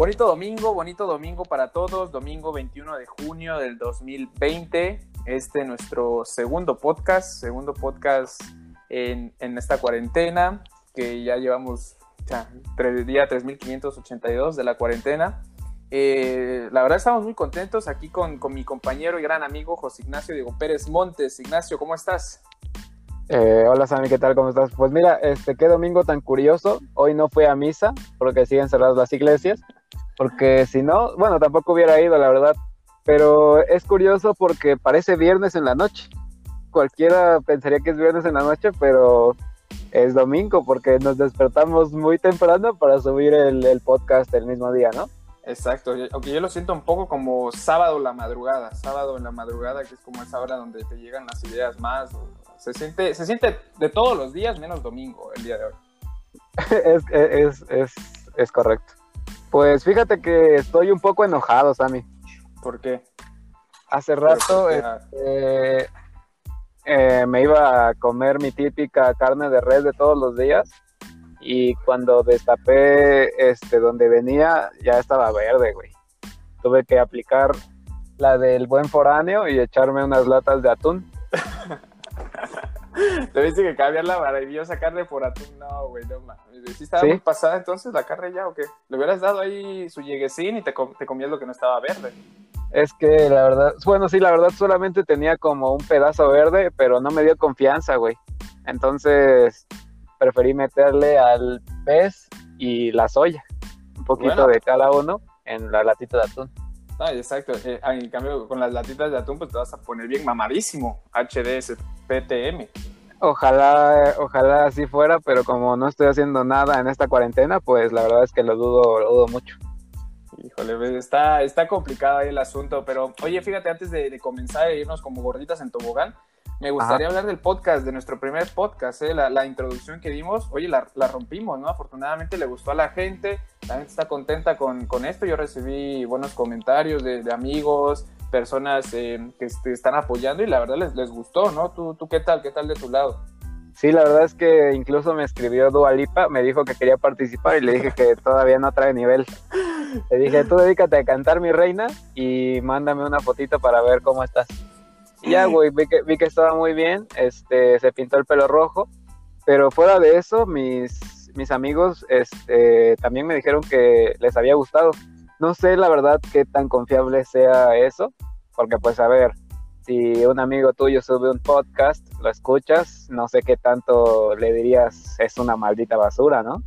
Bonito domingo, bonito domingo para todos, domingo 21 de junio del 2020. Este nuestro segundo podcast, segundo podcast en, en esta cuarentena, que ya llevamos ya, tres, día 3582 de la cuarentena. Eh, la verdad estamos muy contentos aquí con, con, mi compañero y gran amigo José Ignacio Diego Pérez Montes. Ignacio, ¿cómo estás? Eh, hola Sammy, ¿qué tal? ¿Cómo estás? Pues mira, este, qué domingo tan curioso. Hoy no fui a misa porque siguen cerradas las iglesias. Porque si no, bueno, tampoco hubiera ido, la verdad. Pero es curioso porque parece viernes en la noche. Cualquiera pensaría que es viernes en la noche, pero es domingo porque nos despertamos muy temprano para subir el, el podcast el mismo día, ¿no? Exacto, aunque yo lo siento un poco como sábado la madrugada, sábado en la madrugada, que es como esa hora donde te llegan las ideas más. Se siente, se siente de todos los días menos domingo el día de hoy. es, es, es, es, correcto. Pues fíjate que estoy un poco enojado, Sammy. ¿Por qué? Hace rato este, eh, me iba a comer mi típica carne de res de todos los días y cuando destapé este donde venía ya estaba verde, güey. Tuve que aplicar la del buen foráneo y echarme unas latas de atún. ¿Te viste que cambiar la maravillosa carne por atún? No, güey, no mames. ¿Sí estaba muy pasada entonces la carne ya o qué? ¿Le hubieras dado ahí su lleguesín y te, te comías lo que no estaba verde? Es que la verdad, bueno, sí, la verdad solamente tenía como un pedazo verde, pero no me dio confianza, güey. Entonces, preferí meterle al pez y la soya, un poquito bueno. de cada uno en la latita de atún. Ah, exacto. Eh, en cambio, con las latitas de atún, pues te vas a poner bien mamadísimo. HDS, PTM. Ojalá, ojalá así fuera, pero como no estoy haciendo nada en esta cuarentena, pues la verdad es que lo dudo, lo dudo mucho. Híjole, está, está complicado ahí el asunto, pero oye, fíjate, antes de, de comenzar a irnos como gorditas en tobogán, me gustaría Ajá. hablar del podcast, de nuestro primer podcast, ¿eh? la, la, introducción que dimos, oye, la, la, rompimos, ¿no? Afortunadamente le gustó a la gente, la gente está contenta con, con esto, yo recibí buenos comentarios de, de amigos, personas eh, que están apoyando y la verdad les, les gustó, ¿no? ¿Tú, ¿Tú qué tal? ¿Qué tal de tu lado? Sí, la verdad es que incluso me escribió Dualipa, me dijo que quería participar y le dije que todavía no trae nivel. Le dije, tú dedícate a cantar mi reina y mándame una fotito para ver cómo estás. Ya, güey, vi que, vi que estaba muy bien, este, se pintó el pelo rojo, pero fuera de eso, mis, mis amigos este, también me dijeron que les había gustado. No sé la verdad qué tan confiable sea eso, porque pues a ver, si un amigo tuyo sube un podcast, lo escuchas, no sé qué tanto le dirías es una maldita basura, ¿no?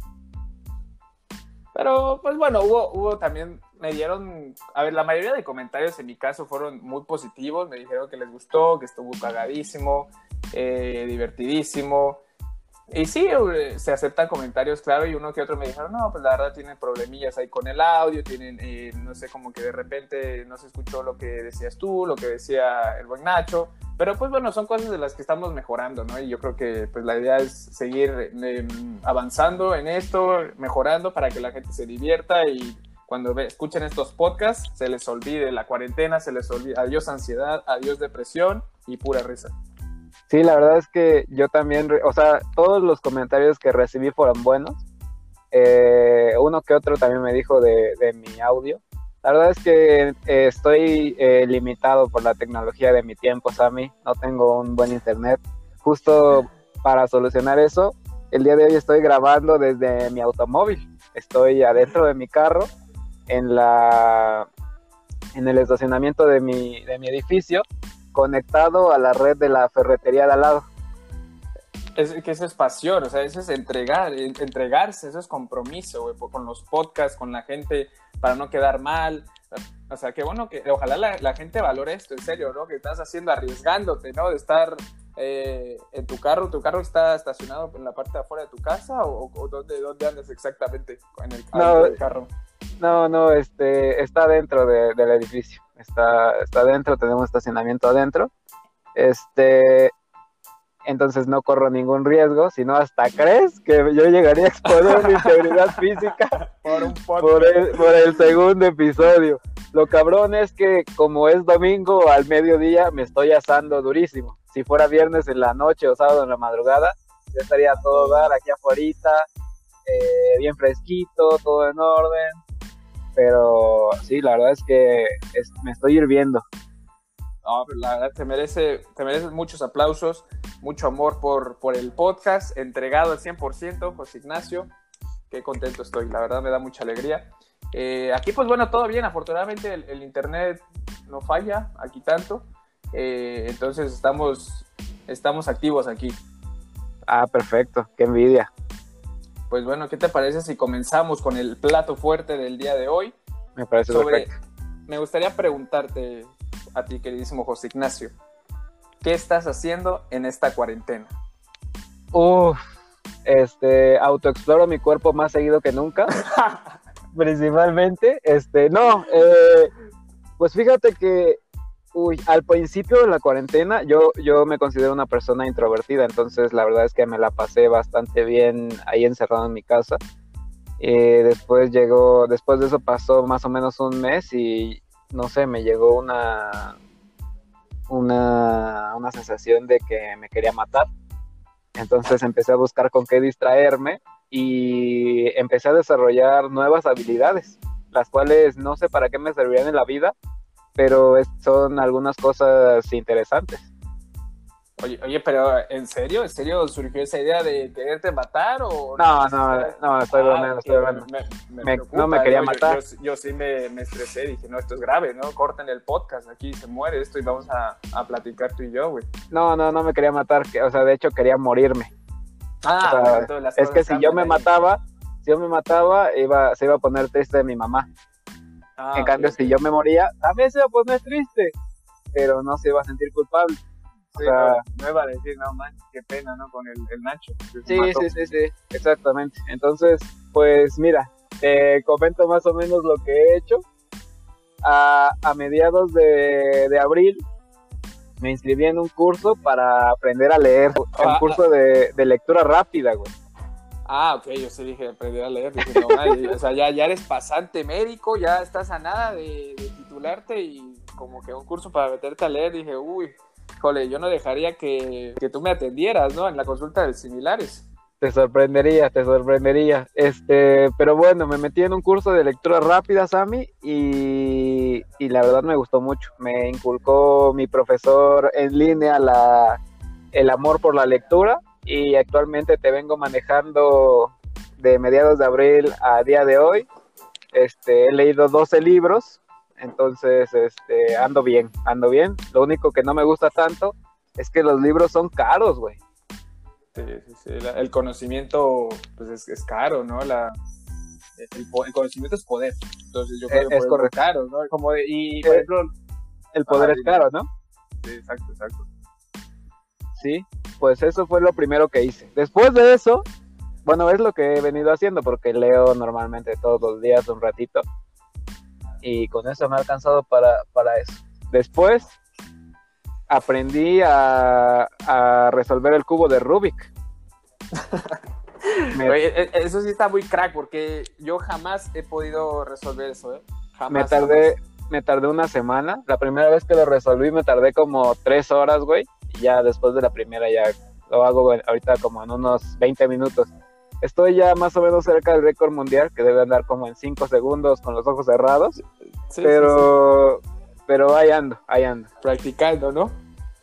Pero pues bueno, hubo, hubo también me dieron, a ver, la mayoría de comentarios en mi caso fueron muy positivos, me dijeron que les gustó, que estuvo cagadísimo, eh, divertidísimo. Y sí, se aceptan comentarios, claro, y uno que otro me dijeron, no, pues la verdad tienen problemillas ahí con el audio, tienen, eh, no sé, como que de repente no se escuchó lo que decías tú, lo que decía el buen Nacho, pero pues bueno, son cosas de las que estamos mejorando, ¿no? Y yo creo que pues la idea es seguir eh, avanzando en esto, mejorando para que la gente se divierta y cuando ve, escuchen estos podcasts, se les olvide la cuarentena, se les olvide adiós ansiedad, adiós depresión y pura risa. Sí, la verdad es que yo también, o sea, todos los comentarios que recibí fueron buenos. Eh, uno que otro también me dijo de, de mi audio. La verdad es que eh, estoy eh, limitado por la tecnología de mi tiempo, Sammy. No tengo un buen internet. Justo para solucionar eso, el día de hoy estoy grabando desde mi automóvil. Estoy adentro de mi carro en la en el estacionamiento de mi, de mi edificio conectado a la red de la ferretería de al lado. Es que eso es pasión, o sea, eso es entregar, entregarse, eso es compromiso, güey, con los podcasts, con la gente, para no quedar mal. O sea, qué bueno que, ojalá la, la gente valore esto, en serio, ¿no? Que estás haciendo, arriesgándote, ¿no? De estar eh, en tu carro, ¿tu carro está estacionado en la parte de afuera de tu casa o, o dónde, dónde andas exactamente en el, no, del carro? No, no, este, está dentro de, del edificio, está, está dentro, tenemos estacionamiento adentro, este, entonces no corro ningún riesgo, sino hasta crees que yo llegaría a exponer mi integridad física por, un por, el, por el segundo episodio. Lo cabrón es que como es domingo al mediodía me estoy asando durísimo. Si fuera viernes en la noche o sábado en la madrugada, yo estaría a todo dar aquí afuera, eh, bien fresquito, todo en orden. Pero sí, la verdad es que me estoy hirviendo. No, la verdad te merece, te mereces muchos aplausos, mucho amor por, por el podcast, entregado al 100%, José Ignacio. Qué contento estoy, la verdad me da mucha alegría. Eh, aquí, pues bueno, todo bien, afortunadamente el, internet no falla aquí tanto, eh, entonces estamos, estamos activos aquí. Ah, perfecto, qué envidia. Pues bueno, ¿qué te parece si comenzamos con el plato fuerte del día de hoy? Me parece perfecto. Me gustaría preguntarte, a ti, queridísimo José Ignacio. ¿Qué estás haciendo en esta cuarentena? Uf, este, autoexploro mi cuerpo más seguido que nunca. principalmente, este, no, eh, pues fíjate que, uy, al principio de la cuarentena yo, yo me considero una persona introvertida, entonces la verdad es que me la pasé bastante bien ahí encerrado en mi casa. Eh, después llegó, después de eso pasó más o menos un mes y no sé, me llegó una, una, una sensación de que me quería matar. Entonces empecé a buscar con qué distraerme y empecé a desarrollar nuevas habilidades, las cuales no sé para qué me servirían en la vida, pero son algunas cosas interesantes. Oye, oye, pero ¿en serio? ¿En serio surgió esa idea de quererte matar o...? No, no, no, estoy ah, bromeando, estoy bromeando. no me quería matar. Yo, sí me, me, estresé, dije, no, esto es grave, ¿no? Corten el podcast, aquí se muere esto y vamos a, a platicar tú y yo, güey. No, no, no me quería matar, o sea, de hecho quería morirme. Ah, es que si yo me mataba, si yo me mataba, iba, se iba a poner triste de mi mamá. Ah, en cambio, si yo me moría, también se iba a poner triste, pero no se iba a sentir culpable. Sí, no, iba a decir, no, man, qué pena, ¿no? Con el, el Nacho. Sí, sí, sí, sí, exactamente. Entonces, pues mira, te comento más o menos lo que he hecho. A, a mediados de, de, abril me inscribí en un curso para aprender a leer, un ah, curso de, de, lectura rápida, güey. Ah, ok, yo sí dije aprender a leer. Dije, no, o sea, ya, ya eres pasante médico, ya estás a nada de, de titularte y como que un curso para meterte a leer. Dije, uy, Jole, yo no dejaría que, tú me atendieras, ¿no? En la consulta de similares. Te sorprendería, te sorprendería. Este, pero bueno, me metí en un curso de lectura rápida, Sammy, y, y la verdad me gustó mucho. Me inculcó mi profesor en línea la, el amor por la lectura y actualmente te vengo manejando de mediados de abril a día de hoy. Este, he leído 12 libros, entonces, este, ando bien, ando bien. Lo único que no me gusta tanto es que los libros son caros, güey. Sí, sí, sí. el conocimiento, pues es, caro, ¿no? La, el, conocimiento es poder. Entonces, yo creo que es correcto. caro, ¿no? Como y, por ejemplo, el poder es caro, ¿no? Sí, exacto, exacto. Sí, pues eso fue lo primero que hice. Después de eso, bueno, es lo que he venido haciendo porque leo normalmente todos los días un ratito y con eso me ha alcanzado para, eso. Después aprendí a, resolver el cubo de Rubik. E, eso sí está muy crack porque yo jamás he podido resolver eso, ¿eh? me tardé, me tardé una semana. La primera vez que lo resolví me tardé como tres horas, güey. Y ya después de la primera ya lo hago ahorita como en unos 20 minutos. Estoy ya más o menos cerca del récord mundial, que debe andar como en 5 segundos con los ojos cerrados. pero, pero ahí ando, ahí ando. Practicando, ¿no?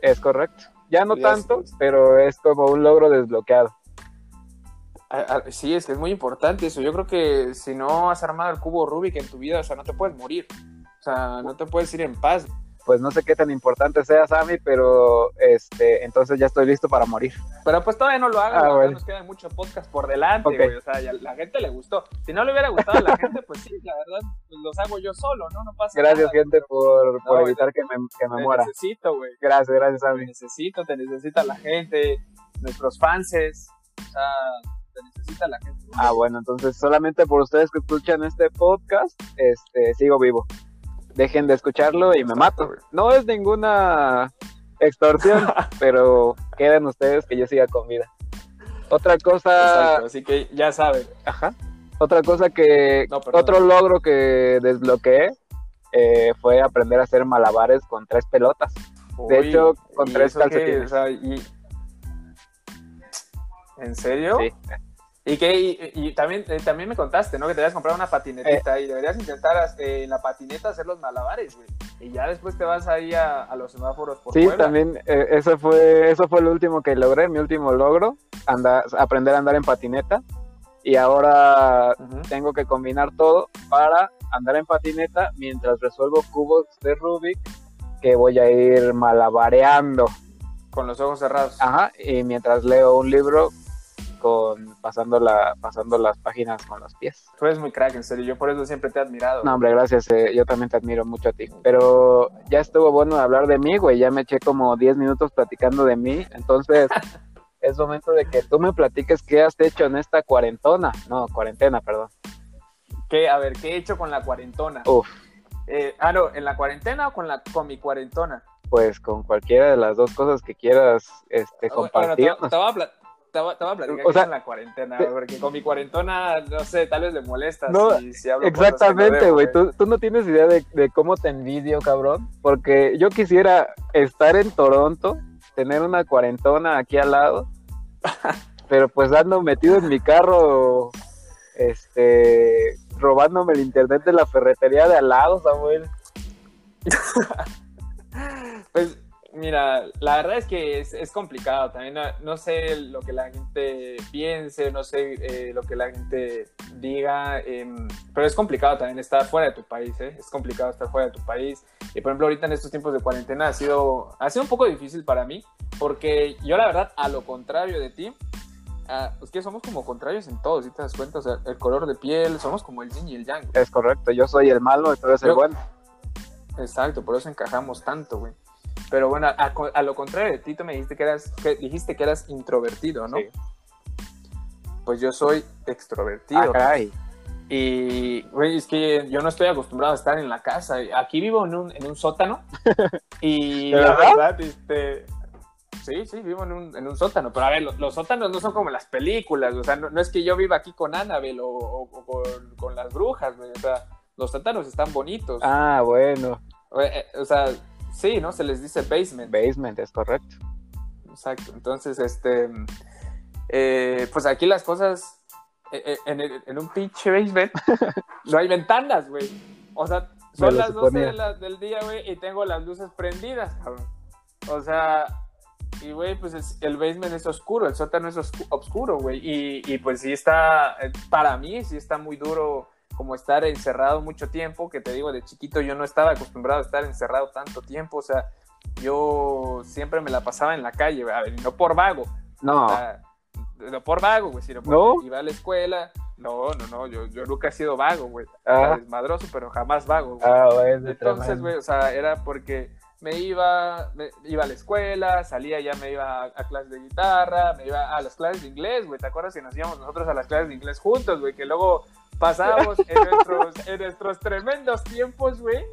Es correcto. Ya no tanto, pero es como un logro desbloqueado. Sí, es que es muy importante eso. Yo creo que si no has armado el cubo Rubik en tu vida, o sea, no te puedes morir. O sea, no te puedes ir en paz pues no sé qué tan importante sea Sammy, pero este, entonces ya estoy listo para morir. Pero pues todavía no lo hagas, ah, nos quedan muchos podcasts por delante, güey, o sea, la gente le gustó. Si no le hubiera gustado a la gente, pues sí, la verdad, pues los hago yo solo, ¿no? No pasa gracias, nada. Gracias, gente, por, por evitar que me, que me te muera. necesito, güey. Gracias, gracias, Sammy. Te necesito, te necesita la gente, nuestros fanses, o sea, te necesita la gente. Ah, bueno, entonces solamente por ustedes que escuchan este podcast, este, sigo vivo dejen de escucharlo y me mato. No es ninguna extorsión, pero quedan ustedes que yo siga con vida. Otra cosa. así que ya saben. Ajá. Otra cosa que. otro logro que desbloqueé eh, fue aprender a hacer malabares con tres pelotas. de hecho, con tres calcetines. ¿En serio? Sí. Y que y, y también, eh, también me contaste, ¿no? Que te habías comprado una patinetita y deberías intentar eh, en la patineta hacer los malabares, güey. Y ya después te vas ahí a, a los semáforos por Sí, Puebla. también eh, eso fue eso fue lo último que logré, mi último logro, andar, aprender a andar en patineta. Y ahora Ujú. tengo que combinar todo para andar en patineta mientras resuelvo cubos de Rubik que voy a ir malabareando. Con los ojos cerrados. Ajá, y mientras leo un libro con pasando la pasando las páginas con los pies. Tú eres muy crack, en serio. Yo por eso siempre te he admirado. No, hombre, gracias. eh, yo también te admiro mucho a ti. Pero ya estuvo bueno de hablar de mí, güey. Ya me eché como 10 minutos platicando de mí. Entonces, es momento de que tú me platiques qué has hecho en esta cuarentona. No, cuarentena, perdón. ¿Qué, a ver, ¿qué he hecho con la cuarentona? Uf, Eh, ah, no, ¿en la cuarentena o con, la, con mi cuarentona? pues con cualquiera de las dos cosas que quieras este, Bueno, te, compartir. te voy a pla- te voy a- te voy a platicar O sea, en la cuarentena, te- porque con mi cuarentona, no sé, tal vez le molesta No, si, si hablo Exactamente, güey. Tú, tú no tienes idea de, de cómo te envidio, cabrón. Porque yo quisiera estar en Toronto, tener una cuarentona aquí al lado, pero pues ando metido en mi carro, este, robándome el internet de la ferretería de al lado, Samuel. Pues mira, la verdad es que es, es complicado también. No, no sé lo que la gente piense, no sé eh, lo que la gente diga, em, pero es complicado también estar fuera de tu país, ¿eh? Es complicado estar fuera de tu país. Y por ejemplo, ahorita en estos tiempos de cuarentena ha sido, ha sido un poco difícil para mí, porque yo la verdad, a lo contrario de ti, ah, es que somos como contrarios en todo, si te das cuenta, o sea, el color de piel, somos como el yin y el yang. Es correcto, yo soy el malo y tú eres el bueno. Exacto, por eso encajamos tanto, güey. Pero bueno, a, a lo contrario de ti, tú me dijiste que eras, que dijiste que eras introvertido, ¿no? Sí. Pues yo soy extrovertido. Ah, caray. Y, güey, es que yo no estoy acostumbrado a estar en la casa. Aquí vivo en un, en un sótano. Y ¿De la verdad? verdad, este. Sí, sí, vivo en un, en un sótano. Pero a ver, los, los sótanos no son como las películas. O sea, no, no es que yo viva aquí con Annabelle o, o- o con, con las brujas, güey. O sea, los sótanos están bonitos. Ah, bueno. Eh, o sea, sí, ¿no? Se les dice basement. Basement, es correcto. Exacto. Entonces, este. eh, pues aquí las cosas. eh, eh, en, el- en un pinche basement no hay ventanas, güey. O sea, son las 12 suponía. de la- del día, güey, y tengo las luces prendidas, cabrón. O sea, y güey, pues es- el basement es oscuro, el sótano es oscu- oscuro, güey. Y, y pues sí está, para mí sí está muy duro como estar encerrado mucho tiempo, que te digo, de chiquito yo no estaba acostumbrado a estar encerrado tanto tiempo, o sea, yo siempre me la pasaba en la calle, a ver, no por vago, No, o sea, no por vago, güey, sino porque ¿No? iba a la escuela. No, no, no, yo, yo nunca he sido vago, güey. Ah. Desmadroso, pero jamás vago, güey. ah, Entonces, tremendo. güey, o sea, era porque me iba, me- iba a la escuela, salía, ya me iba a, a clases de guitarra, me iba a las clases de inglés, güey. ¿Te acuerdas que nos íbamos nosotros a las clases de inglés juntos, güey? Que luego pasábamos en nuestros, en nuestros tremendos tiempos, güey.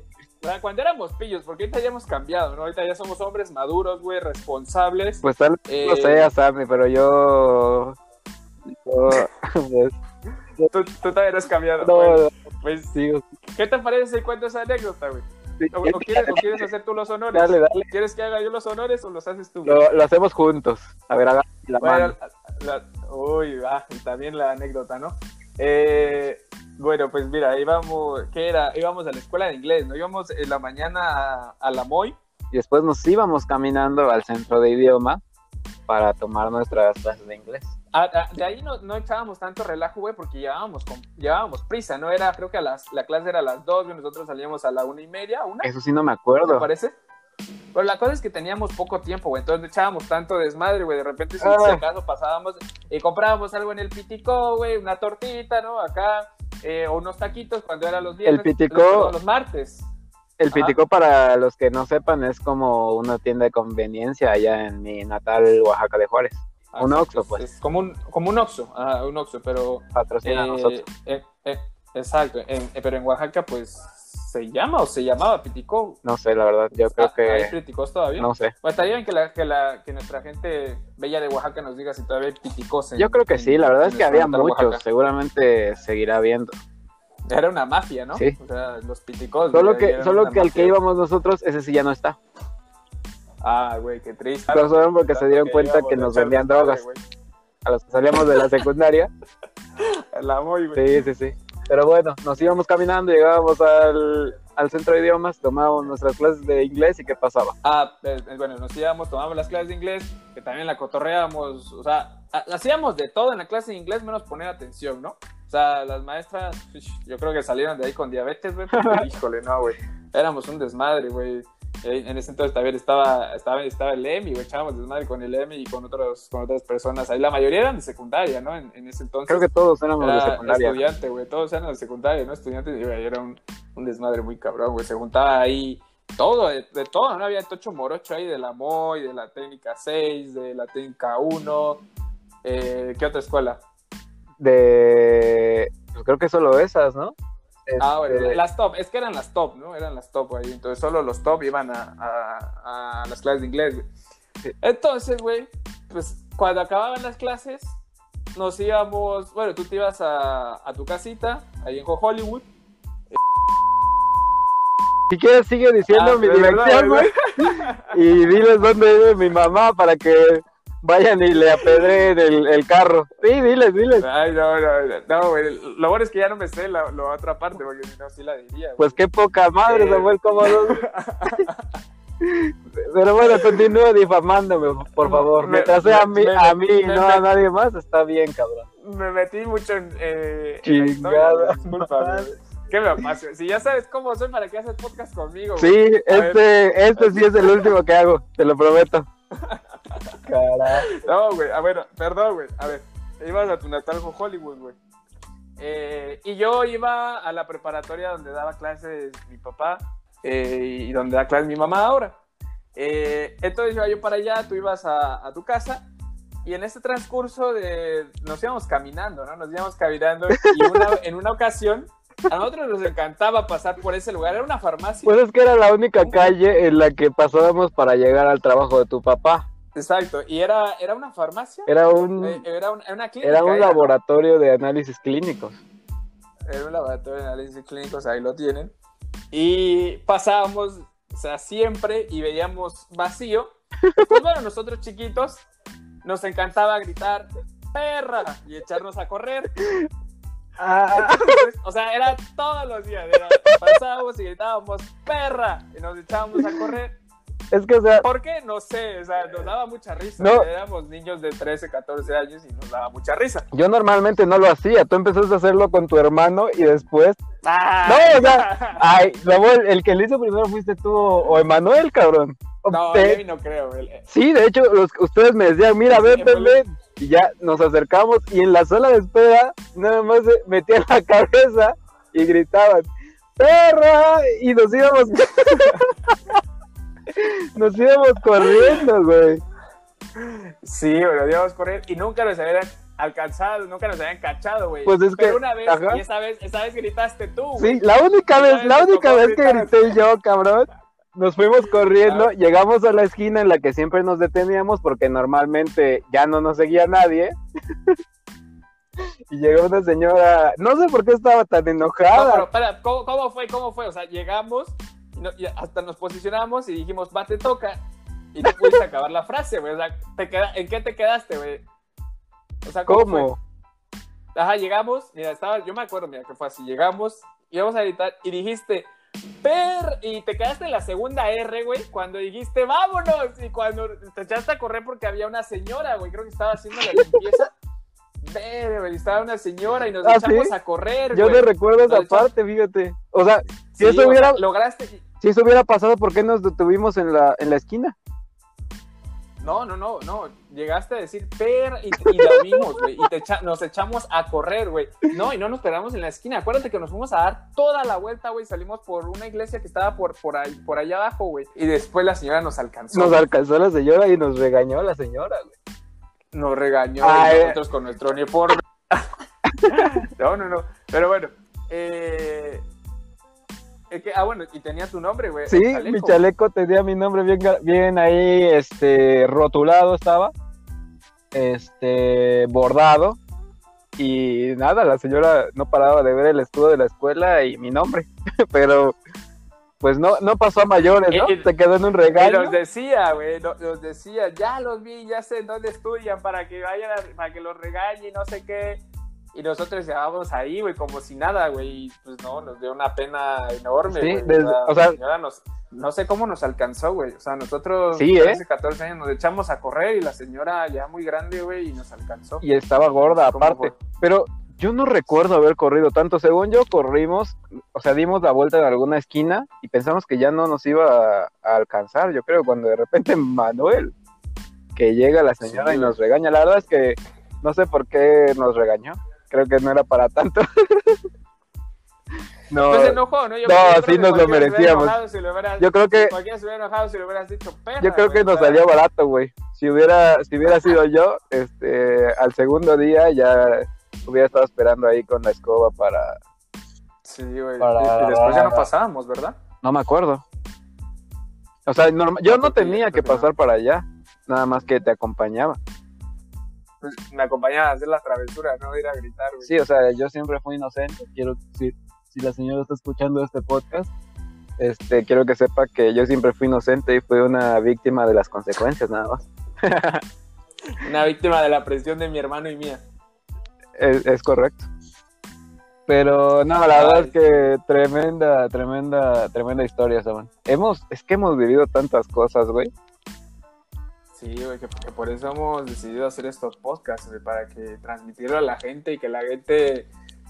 Cuando éramos pillos, porque ahorita ya hemos cambiado, ¿no? Ahorita ya somos hombres maduros, güey, responsables. Pues tal Eh, no sé, Sammy, pero yo... yo pues, Tú, tú también has cambiado. no, Bueno, no, pues, sigo. ¿qué te parece si cuento esa anécdota, güey? Sí, ¿O, o quieres, o quieres hacer tú los honores? Dale, dale. ¿Quieres que haga yo los honores o los haces tú? Lo, lo hacemos juntos. A ver, haga la Bueno, mano. la- la- uy, y también la anécdota, ¿no? Eh, bueno, pues mira, íbamos, ¿qué era? Íbamos a la escuela de inglés, ¿no? Íbamos en la mañana a, a la MOI. Y después nos íbamos caminando al centro de idioma para tomar nuestras clases de inglés. Ah, ah, de ahí no, no echábamos tanto relajo, güey, porque llevábamos, con- llevábamos prisa, ¿no? Era, creo que a las, la clase era a las dos, y nosotros salíamos a la una y media, una, Eso sí no me ¿te acuerdo. parece? Pero la cosa es que teníamos poco tiempo, güey, entonces echábamos tanto desmadre, güey, de repente si, Ah. si acaso pasábamos y comprábamos algo en el Piticó, güey, una tortita, ¿no? Acá, eh, o unos taquitos cuando eran los viernes. Piticó- los, martes. El Ajá. Piticó, para los que no sepan, es como una tienda de conveniencia allá en mi natal Oaxaca de Juárez. Un Así Oxxo, es, pues. Es como un, como un Oxxo, ajá, un Oxxo, pero... Patrocina a eh, nosotros. eh, eh, exacto, en- eh, pero en Oaxaca, pues, ¿se llama o se llamaba Piticó? No sé, la verdad, yo creo Ah, ¿Hay que... Piticós todavía? No sé. Pues estaría bien que, la, que, la, que nuestra gente bella de Oaxaca nos diga si todavía hay piticós. en- Yo creo que sí, la verdad en es que había muchos, seguramente seguirá habiendo. Era una mafia, ¿no? Sí. O sea, los piticós. Solo que, solo que al que íbamos nosotros, ese sí ya no está. Ah, güey, qué triste. Pero solo porque se dieron cuenta que nos vendían drogas. A los que salíamos de la secundaria, La Moy, güey. Sí, sí, sí. Pero bueno, nos íbamos caminando, llegábamos al, al centro de idiomas, tomábamos nuestras clases de inglés y ¿qué pasaba? Ah, eh, eh, bueno, nos íbamos, tomábamos las clases de inglés, que también la cotorreábamos, o sea, ha- hacíamos de todo en la clase de inglés menos poner atención, ¿no? O sea, las maestras, yo creo que salieron de ahí con diabetes, güey, híjole, no, güey. Éramos un desmadre, güey. Eh, En ese entonces también estaba, estaba, estaba el EMI, güey, echábamos desmadre con el EMI y con, otros, con otras personas. Ahí la mayoría eran de secundaria, ¿no? En, en ese entonces. Creo que todos éramos de secundaria. estudiante, güey. Todos eran de secundaria, ¿no? Estudiantes. Y era un, un desmadre muy cabrón, güey. Se juntaba ahí todo, de, de todo, ¿no? Había tocho morocho ahí de la MOI, de la técnica 6, de la técnica 1. Eh, ¿Qué otra escuela? De. pues creo que solo esas, ¿no? Ah, bueno, Este, las top. Es que eran las top, ¿no? Eran las top ahí. Entonces solo los top iban a, a- a las clases de inglés, güey. Entonces, güey, pues cuando acababan las clases, nos íbamos, bueno, tú te ibas a, a tu casita, ahí en Hollywood. Si quieres, sigue diciendo Ah, mi dirección, güey. Y diles dónde vive mi mamá para que vayan y le apedreen el, el carro. Sí, diles, diles. Ay, no, no, no, güey. Lo bueno es que ya no me sé la, la otra parte, porque si no, sí la diría. güey. Pues qué poca madre, Eh. Samuel, cómo. Pero bueno, continúa difamándome, por favor. Me- Mientras sea a mí, me- a mí me- no me- a nadie más, está bien, cabrón. Me metí mucho en. Eh, Chingada. güey. ¿Qué me pasa? Si ya sabes cómo soy, ¿para qué haces podcast conmigo? Sí, este, este sí es el último que hago, te lo prometo. Carajo. No, güey, a ver, perdón, güey. A ver, ibas a tu natal con Hollywood, güey. Eh, y yo iba a la preparatoria donde daba clases mi papá eh, y donde da clases mi mamá ahora. Eh, entonces iba yo para allá, tú ibas a, tu casa y en este transcurso de, nos íbamos caminando, ¿no? Nos íbamos caminando y en una ocasión a nosotros nos encantaba pasar por ese lugar. Era una farmacia. Pues es que era la única calle en la que pasábamos para llegar al trabajo de tu papá. Exacto. Y era, era una farmacia. Era un, Eh, era, un- una clínica. era un laboratorio de análisis clínicos. Era un laboratorio de análisis clínicos, ahí lo tienen. Y pasábamos, o sea, siempre y veíamos vacío. Pues bueno, nosotros chiquitos nos encantaba gritar perra y echarnos a correr. Ah, Entonces, o sea, era todos los días. era, pasábamos y gritábamos perra y nos echábamos a correr. es que, o sea, ¿Por qué? No sé, o sea, nos daba mucha risa. No. Éramos niños de 13, 14 años y nos daba mucha risa. yo normalmente no lo hacía. Tú empezaste a hacerlo con tu hermano y después. ¡Ah! No, o sea, ay, el que lo hizo primero fuiste tú o Emanuel, cabrón. No, Levi no creo. güey. Sí, de hecho, los- ustedes me decían, mira, ven, ven. Y ya nos acercamos y en la sala de espera nada más metían la cabeza y gritaban, ¡perra! Y nos íbamos... nos íbamos corriendo, güey. Sí, güey, lo íbamos correr y nunca nos habían alcanzado, nunca nos habían cachado, güey. Pues es Pero que- una vez, ajá. y esa vez, esa vez gritaste tú, güey. Sí, la única vez, la única vez que grité yo, cabrón. Nos fuimos corriendo, Ah. llegamos a la esquina en la que siempre nos deteníamos porque normalmente ya no nos seguía nadie. y llegó una señora, no sé por qué estaba tan No, enojada. pero espera, ¿cómo, cómo fue? ¿Cómo fue? O sea, llegamos y, hasta nos posicionamos y dijimos, va, te toca. Y no pudiste acabar la frase, güey. O sea, te queda, ¿en qué te quedaste, güey? O sea, ¿cómo? ¿Cómo? fue? Ajá, llegamos, mira, estaba, yo me acuerdo, mira, que fue así, llegamos, íbamos a gritar y dijiste, per, y te quedaste en la segunda R, güey, cuando dijiste, vámonos, y cuando te echaste a correr porque había una señora, güey, creo que estaba haciendo la limpieza, ver, güey, estaba una señora y nos ¿Ah, echamos sí? a correr, Yo güey. no recuerdo esa Nos echamos- parte, fíjate. O sea, si Sí, eso hubiera, lograste, si eso hubiera pasado, ¿por qué nos detuvimos en la, en la esquina? No, no, no, no, llegaste a decir per y, y vimos, güey, y te echa- nos echamos a correr, güey. No, y no nos quedamos en la esquina. Acuérdate que nos fuimos a dar toda la vuelta, güey. Salimos por una iglesia que estaba por, por, ahí, por allá abajo, güey. Y después la señora nos alcanzó. Nos alcanzó la señora y nos regañó la señora, güey. nos regañó Ah, y eh. nosotros con nuestro uniforme. no, no, no. Pero bueno, eh, que- ah, bueno, y tenía tu nombre, güey. Sí, chaleco. mi chaleco tenía mi nombre bien, ahí, este, rotulado estaba, este, bordado, y nada, la señora no paraba de ver el escudo de la escuela y mi nombre, pero pues no, no pasó a mayores, ¿no? Eh, eh, Se quedó en un Y regaño. nos decía, güey, nos decía, ya los vi, ya sé en dónde estudian para que vayan, a- para que los regañe y no sé qué. Y nosotros llevábamos ahí, güey, como si nada, güey, y pues no, nos dio una pena enorme, Sí, desde- o sea, o sea- la señora nos- no sé cómo nos alcanzó, güey, o sea, nosotros Sí, ¿eh? 13, 14 años nos echamos a correr y la señora ya muy grande, güey, y nos alcanzó. Y estaba gorda ¿Cómo aparte. Pero yo no recuerdo haber corrido tanto. Según yo, corrimos, o sea, dimos la vuelta en alguna esquina y pensamos que ya no nos iba a, a alcanzar. Yo creo cuando de repente Manuel, que llega la señora Sí, y nos regaña. La verdad es que no sé por qué nos regañó. Creo que no era para tanto. no, Pues se enojó, ¿no? Yo No, sí nos lo merecíamos. enojado si lo hubieras- yo creo que Cualquiera se hubiera enojado si le hubieras dicho perra. yo creo que nos sea, salió barato, güey. Si hubiera, si hubiera sido yo, este, al segundo día ya hubiera estado esperando ahí con la escoba para, Sí, güey. Para- Y, y después ya no pasábamos, ¿verdad? No me acuerdo. O sea, yo No, no que- tenía que no. pasar para allá, nada más que te acompañaba. Pues, me acompañaba a hacer la travesura, no ir a gritar, güey. Sí, o sea, yo siempre fui inocente. Quiero decir, si la señora está escuchando este podcast, este, quiero que sepa que yo siempre fui inocente y fui una víctima de las consecuencias, nada más. Una víctima de la presión de mi hermano y mía. Es, es correcto. Pero no, la verdad es que tremenda, tremenda, tremenda historia, ¿saben? Hemos, es que hemos vivido tantas cosas, güey. Sí, güey, que, que por eso hemos decidido hacer estos podcasts, güey, para que transmitirlo a la gente y que la gente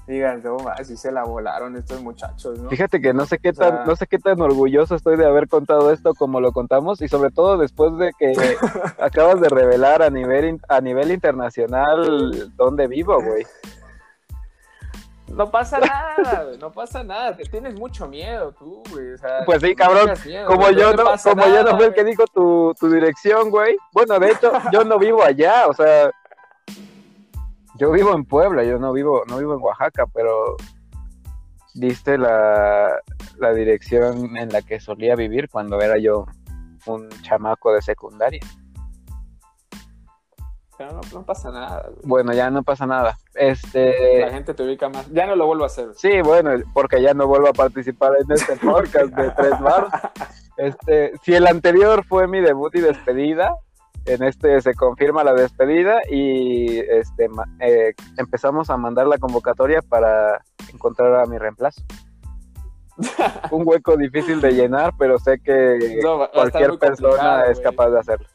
diga, no, así se la volaron estos muchachos, ¿no? Fíjate que no sé qué O sea- tan, no sé qué tan orgulloso estoy de haber contado esto como lo contamos y sobre todo después de que acabas de revelar a nivel a nivel internacional dónde vivo, güey. No pasa nada, güey, no pasa nada. Te tienes mucho miedo tú, güey. O sea, Pues sí, cabrón, miedo, Como yo no, como yo no fue el que dijo tu, tu dirección, güey. Bueno, de hecho, yo no vivo allá, o sea, yo vivo en Puebla, yo no vivo, no vivo en Oaxaca, pero diste la, la dirección en la que solía vivir cuando era yo un chamaco de secundaria. Pero no, no pasa nada, güey. Bueno, ya no pasa nada. La Este, gente te ubica más. Ya no lo vuelvo a hacer. sí, bueno, porque ya no vuelvo a participar en este podcast de tres bar. Este, si el anterior fue mi debut y despedida, en este se confirma la despedida y este eh, empezamos a mandar la convocatoria para encontrar a mi reemplazo. Un hueco difícil de llenar, pero sé que No, cualquier persona complicado, es capaz de hacerlo.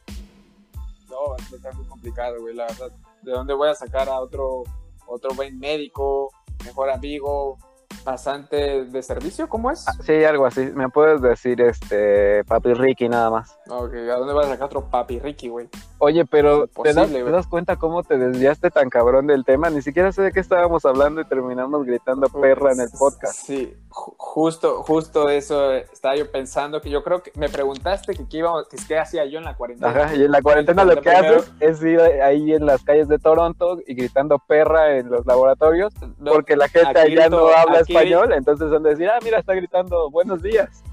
No, estar muy complicado, güey, la verdad. ¿De dónde voy a sacar a otro, otro buen médico, mejor amigo, pasante de servicio? ¿Cómo es? Ah, Sí, algo así. Me puedes decir, este, papi Ricky nada más. Ok, ¿a dónde voy a sacar otro papi Ricky, güey? Oye, pero ¿te das, te das cuenta cómo te desviaste tan cabrón del tema? Ni siquiera sé de qué estábamos hablando y terminamos gritando perra en el podcast. Sí, ju- justo, justo eso estaba yo pensando, que yo creo que me preguntaste que qué, iba, que qué hacía yo en la cuarentena. Ajá, y en la cuarentena lo que Primero- haces es ir ahí en las calles de Toronto y gritando perra en los laboratorios No, porque la gente allá no habla aquí- español, entonces van a decir, ah, mira, está gritando buenos días.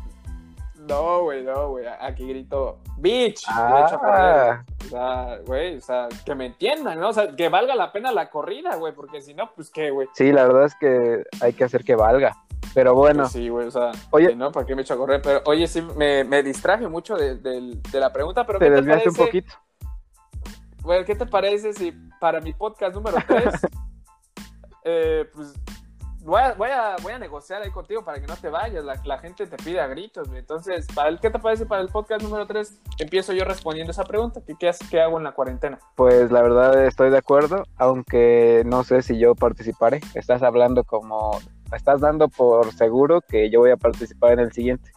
No, güey, no, güey. Aquí grito, bitch. Ah. O sea, güey, o sea, que me entiendan, ¿no? O sea, que valga la pena la corrida, güey, porque si no, pues qué, güey. Sí, la verdad es que hay que hacer que valga. Pero bueno, Pues sí, güey, o sea, Oye. no, ¿para qué me echo a correr? Pero, oye, sí, me, me distraje mucho de, de- de la pregunta, pero te ¿qué te desviaste un parece? poquito. Güey, ¿qué te parece si para mi podcast número 3, eh, pues voy a, voy, a, voy a negociar ahí contigo para que no te vayas? La, la gente te pide a gritos, güey. Entonces, para el, ¿qué te parece para el podcast número 3? Empiezo yo respondiendo esa pregunta. ¿Qué, qué, haces- qué hago en la cuarentena? Pues la verdad estoy de acuerdo, aunque no sé si yo participaré. Estás hablando como, estás dando por seguro que yo voy a participar en el siguiente.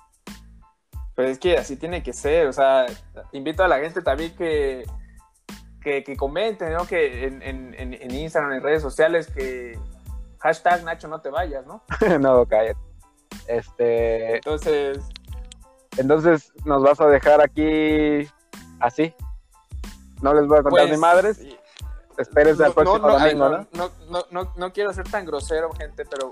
Pues es que así tiene que ser, o sea, invito a la gente también que, que, que comenten, ¿no? Que en, en, en Instagram, en redes sociales, que hashtag Nacho no te vayas, ¿no? no, cállate. Este, Entonces, entonces nos vas a dejar aquí así. No les voy a contar pues, ni madres. Espérense al no, próximo no, ay, domingo, no, ¿no? no, no, no, no quiero ser tan grosero, gente, pero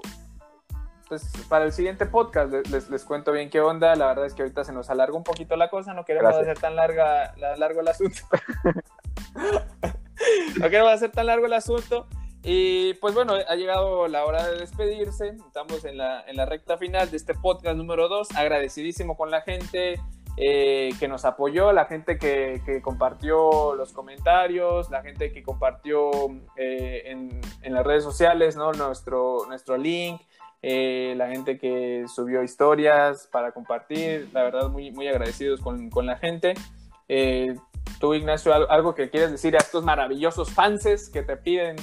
pues para el siguiente podcast les, les, les cuento bien qué onda. La verdad es que ahorita se nos alarga un poquito la cosa, no queremos Gracias. hacer tan larga, la- largo el asunto. no queremos hacer tan largo el asunto. Y pues bueno, ha llegado la hora de despedirse. Estamos en la, en la recta final de este podcast número 2. Agradecidísimo con la gente eh, que nos apoyó, la gente que, que, compartió los comentarios, la gente que compartió eh, en, en, las redes sociales ¿no? nuestro, nuestro link, eh, la gente que subió historias para compartir, la verdad muy, muy agradecidos con, con la gente. Eh, tú, Ignacio, algo que quieres decir a estos maravillosos fanses que te piden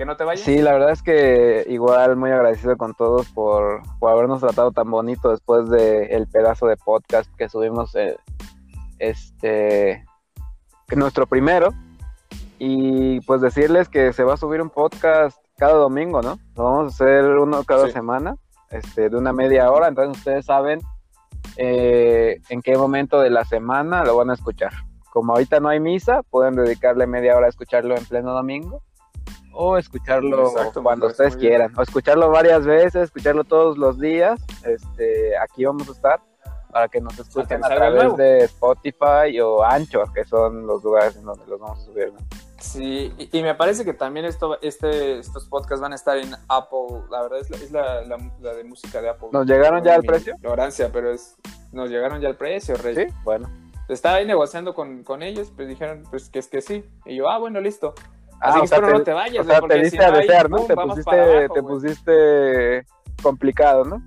que no te vayas. Sí, la verdad es que igual muy agradecido con todos por, por habernos tratado tan bonito después del el pedazo de podcast que subimos, eh, este, nuestro primero. Y pues decirles que se va a subir un podcast cada domingo, ¿no? vamos a hacer uno cada sí. semana, este, de una media hora, entonces ustedes saben eh, en qué momento de la semana lo van a escuchar. Como ahorita no hay misa, pueden dedicarle media hora a escucharlo en pleno domingo o escucharlo Exacto, cuando ustedes quieran, o escucharlo varias veces, escucharlo todos los días. Este, aquí vamos a estar para que nos escuchen a través de Spotify o Anchor, que son los lugares en donde los vamos a subir. ¿no? Sí, y, y, me parece que también esto, este, estos podcasts van a estar en Apple. La verdad es la, es la, la, la de música de Apple. ¿Nos llegaron ya al precio? Ignorancia, pero es, nos llegaron ya al precio, Rey. Sí, bueno. Estaba ahí negociando con, con ellos, pues dijeron pues que es que sí. Y yo, ah, bueno, listo. Así ah, que espero te, no te vayas. O sea, te diste si a desear, ¿no? Te, pusiste, abajo, te pusiste complicado, ¿no?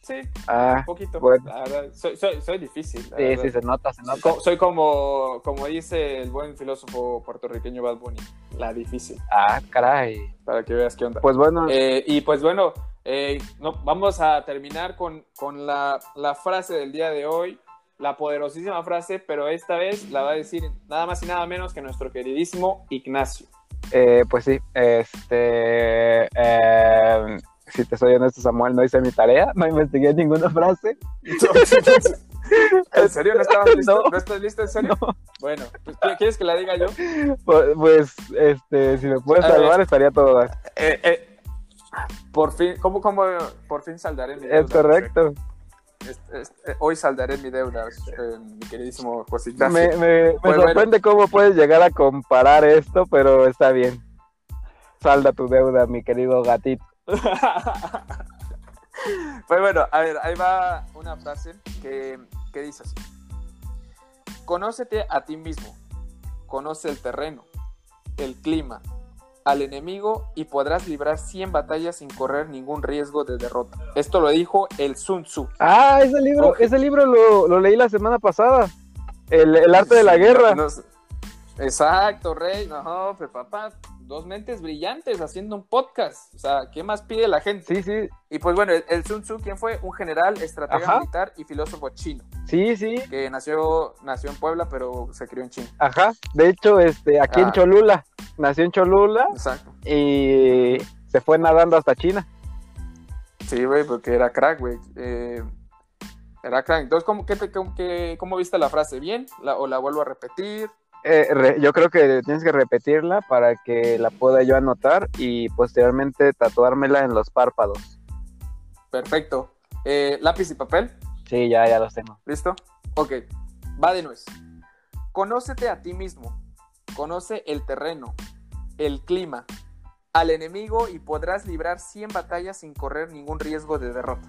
Sí, ah, un poquito. Bueno. La verdad, soy, soy, soy difícil. Sí, verdad. sí, se nota, se nota. Soy como, como dice el buen filósofo puertorriqueño Bad Bunny, la difícil. Ah, caray. Para que veas qué onda. Pues bueno. Eh, y pues bueno, eh, no, vamos a terminar con, con la, la frase del día de hoy la poderosísima frase, pero esta vez la va a decir nada más y nada menos que nuestro queridísimo Ignacio. Eh, pues sí, este, eh, si te soy honesto, Samuel, no hice mi tarea, no investigué ninguna frase. ¿En serio? ¿No estabas listo? No, ¿No estás listo? ¿En serio? No. Bueno, pues, ¿quieres que la diga yo? Pues, pues este, si me puedes a salvar, ver, estaría todo. Eh, eh, por fin, ¿cómo, cómo por fin saldaré mi Es correcto. Este, este, hoy saldaré mi deuda, eh, mi queridísimo José. Me, me, me sorprende bueno. cómo puedes llegar a comparar esto, pero está bien. Salda tu deuda, mi querido gatito. pues bueno, a ver, ahí va una frase que, que dice así. Conócete a ti mismo, conoce el terreno, el clima, al enemigo y podrás librar 100 batallas sin correr ningún riesgo de derrota. Esto lo dijo el Sun Tzu. Ah, ese libro, ese libro lo, lo, leí la semana pasada. El, el arte de la guerra. No, no, exacto, Rey. No, pues papá, dos mentes brillantes haciendo un podcast. O sea, ¿qué más pide la gente? Sí, sí. Y pues bueno, el, el Sun Tzu, ¿quién fue? Un general, estratega Ajá. militar y filósofo chino. Sí, sí. Que nació, nació en Puebla, pero se crió en China. Ajá. De hecho, este, aquí ah. en Cholula. Nació en Cholula. Exacto. Y se fue nadando hasta China. Sí, güey, porque era crack, güey. Eh, era crack. Entonces, ¿cómo, qué te, cómo, qué, ¿cómo viste la frase? ¿Bien? La, ¿O la vuelvo a repetir? Eh, re, yo creo que tienes que repetirla para que la pueda yo anotar y posteriormente tatuármela en los párpados. Perfecto. Eh, ¿Lápiz y papel? Sí, ya, ya los tengo. ¿Listo? Ok. Va de nuez. Conócete a ti mismo. Conoce el terreno, el clima, al enemigo y podrás librar 100 batallas sin correr ningún riesgo de derrota.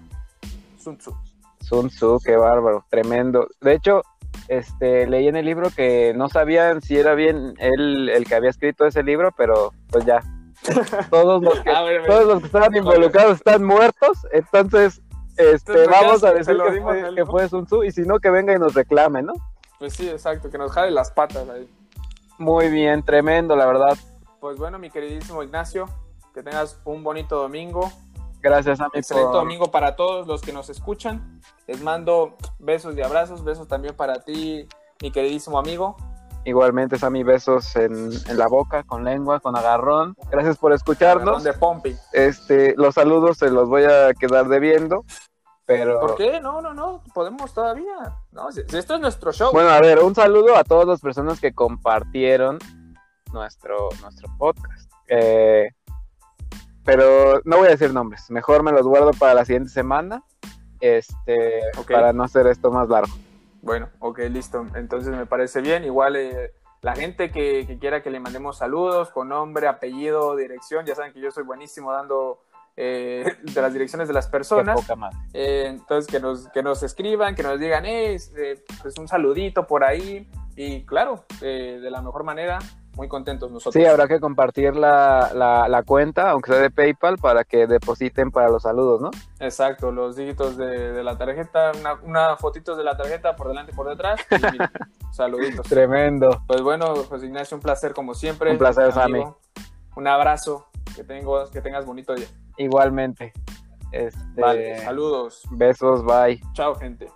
Sun Tzu. Sun Tzu, qué bárbaro, tremendo. De hecho, este, leí en el libro que no sabían si era bien él el que había escrito ese libro, pero pues ya. Todos los que, ver, todos los que estaban involucrados están muertos, entonces este, vamos a decir que fue, que fue, Sun Tzu y si no que venga y nos reclame, ¿no? Pues sí, exacto, que nos jale las patas ahí. Muy bien, tremendo, la verdad. Pues bueno, mi queridísimo Ignacio, que tengas un bonito domingo. Gracias a mí. Excelente por... domingo para todos los que nos escuchan. Les mando besos y abrazos, besos también para ti, mi queridísimo amigo. Igualmente, Sammy, besos en, en, la boca, con lengua, con agarrón. Gracias por escucharnos. de Pompi. Este, los saludos se los voy a quedar debiendo. Pero... ¿Por qué? No, no, no, podemos todavía. No, si, si esto es nuestro show. Bueno, a ver, un saludo a todas las personas que compartieron nuestro, nuestro podcast. Eh, pero no voy a decir nombres, mejor me los guardo para la siguiente semana, este, okay. para no hacer esto más largo. Bueno, ok, listo. Entonces me parece bien. Igual eh, la gente que, que, quiera que le mandemos saludos con nombre, apellido, dirección, ya saben que yo soy buenísimo dando eh, de las direcciones de las personas. Eh, entonces, que nos, que nos escriban, que nos digan, eh, pues un saludito por ahí. Y claro, de la mejor manera, muy contentos nosotros. Sí, habrá que compartir la, la, cuenta, aunque sea de PayPal, para que depositen para los saludos, ¿no? Exacto, los dígitos de, de la tarjeta, una, una fotito de la tarjeta por delante y por detrás. Y saluditos. Tremendo. Pues bueno, José Ignacio, un placer como siempre. Un placer, Sammy. Un abrazo, que, tengo, que tengas bonito día. Igualmente. Este, vale, saludos. Besos, bye. Chao, gente.